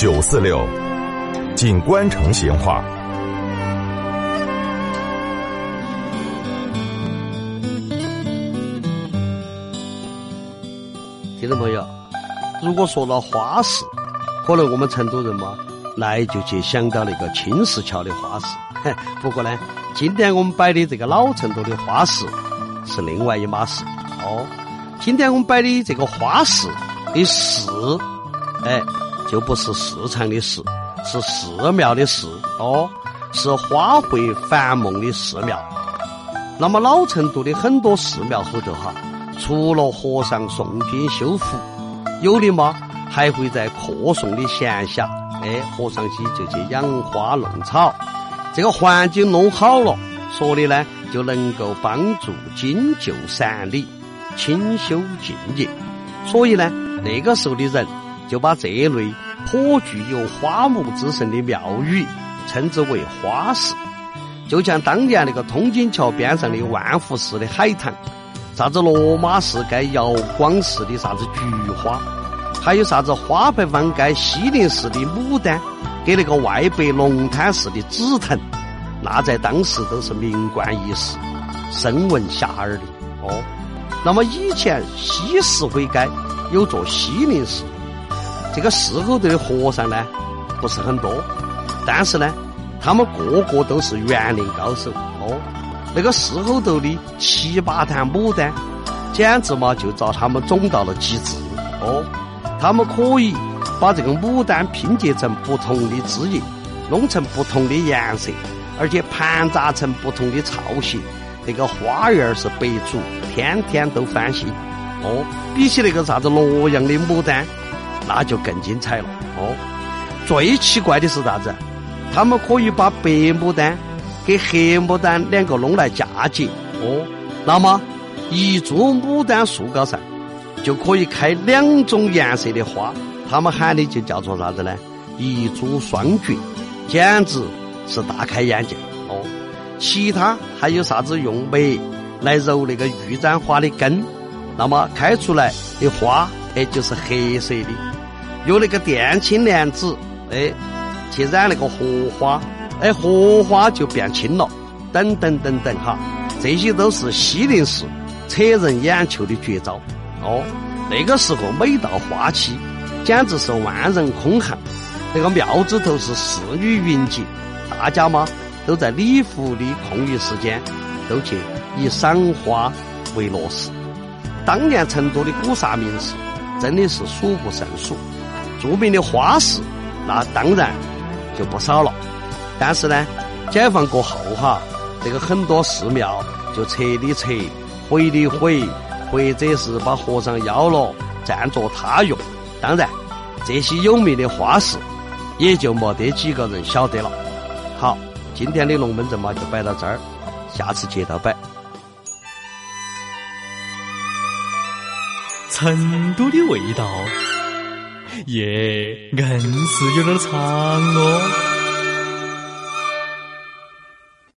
九四六，锦官城闲话。听众朋友，如果说到花市，可能我们成都人嘛，来就去想到那个青石桥的花市。不过呢，今天我们摆的这个老成都的花市是另外一码事哦。今天我们摆的这个花市的市，哎，就不是市场的市，是寺庙的寺哦，是花卉繁梦的寺庙。那么老成都的很多寺庙后头哈。除了和尚诵经修福，有的嘛还会在课诵的闲暇，哎，和尚些就去养花弄草，这个环境弄好了，说的呢就能够帮助经救散理、清修净业。所以呢，那个时候的人就把这类颇具有花木之神的庙宇称之为花市，就像当年那个通金桥边上的万福寺的海棠。啥子罗马寺该瑶光寺的啥子菊花，还有啥子花牌坊街西林寺的牡丹，给那个外北龙滩市的紫藤，那在当时都是名冠一时、声闻遐迩的哦。那么以前西石灰街有座西林寺，这个寺后头的和尚呢不是很多，但是呢，他们个个都是园林高手哦。那个寺后头的七八坛牡丹，简直嘛就遭他们种到了极致哦。他们可以把这个牡丹拼接成不同的枝叶，弄成不同的颜色，而且盘扎成不同的造型，那个花园是百出，天天都翻新哦。比起那个啥子洛阳的牡丹，那就更精彩了哦。最奇怪的是啥子？他们可以把白牡丹。给黑牡丹两个弄来嫁接哦，那么一株牡丹树高上就可以开两种颜色的花，他们喊的就叫做啥子呢？一株双绝，简直是大开眼界哦。其他还有啥子用煤来揉那个玉簪花的根，那么开出来的花哎就是黑色的，用那个电青莲子哎去染那个荷花。哎，荷花就变青了，等等等等哈，这些都是西林寺扯人眼球的绝招哦。那个时候每到花期，简直是万人空巷，那个庙子头是仕女云集，大家嘛都在礼服的空余时间都去以赏花为乐事。当年成都的古刹名寺真的是数不胜数，著名的花市那当然就不少了。但是呢，解放过后哈，这个很多寺庙就拆的拆，毁的毁，或者是把和尚邀了，占作他用。当然，这些有名的花市，也就没得几个人晓得了。好，今天的龙门阵嘛就摆到这儿，下次接着摆。成都的味道，耶，硬是有点长哦。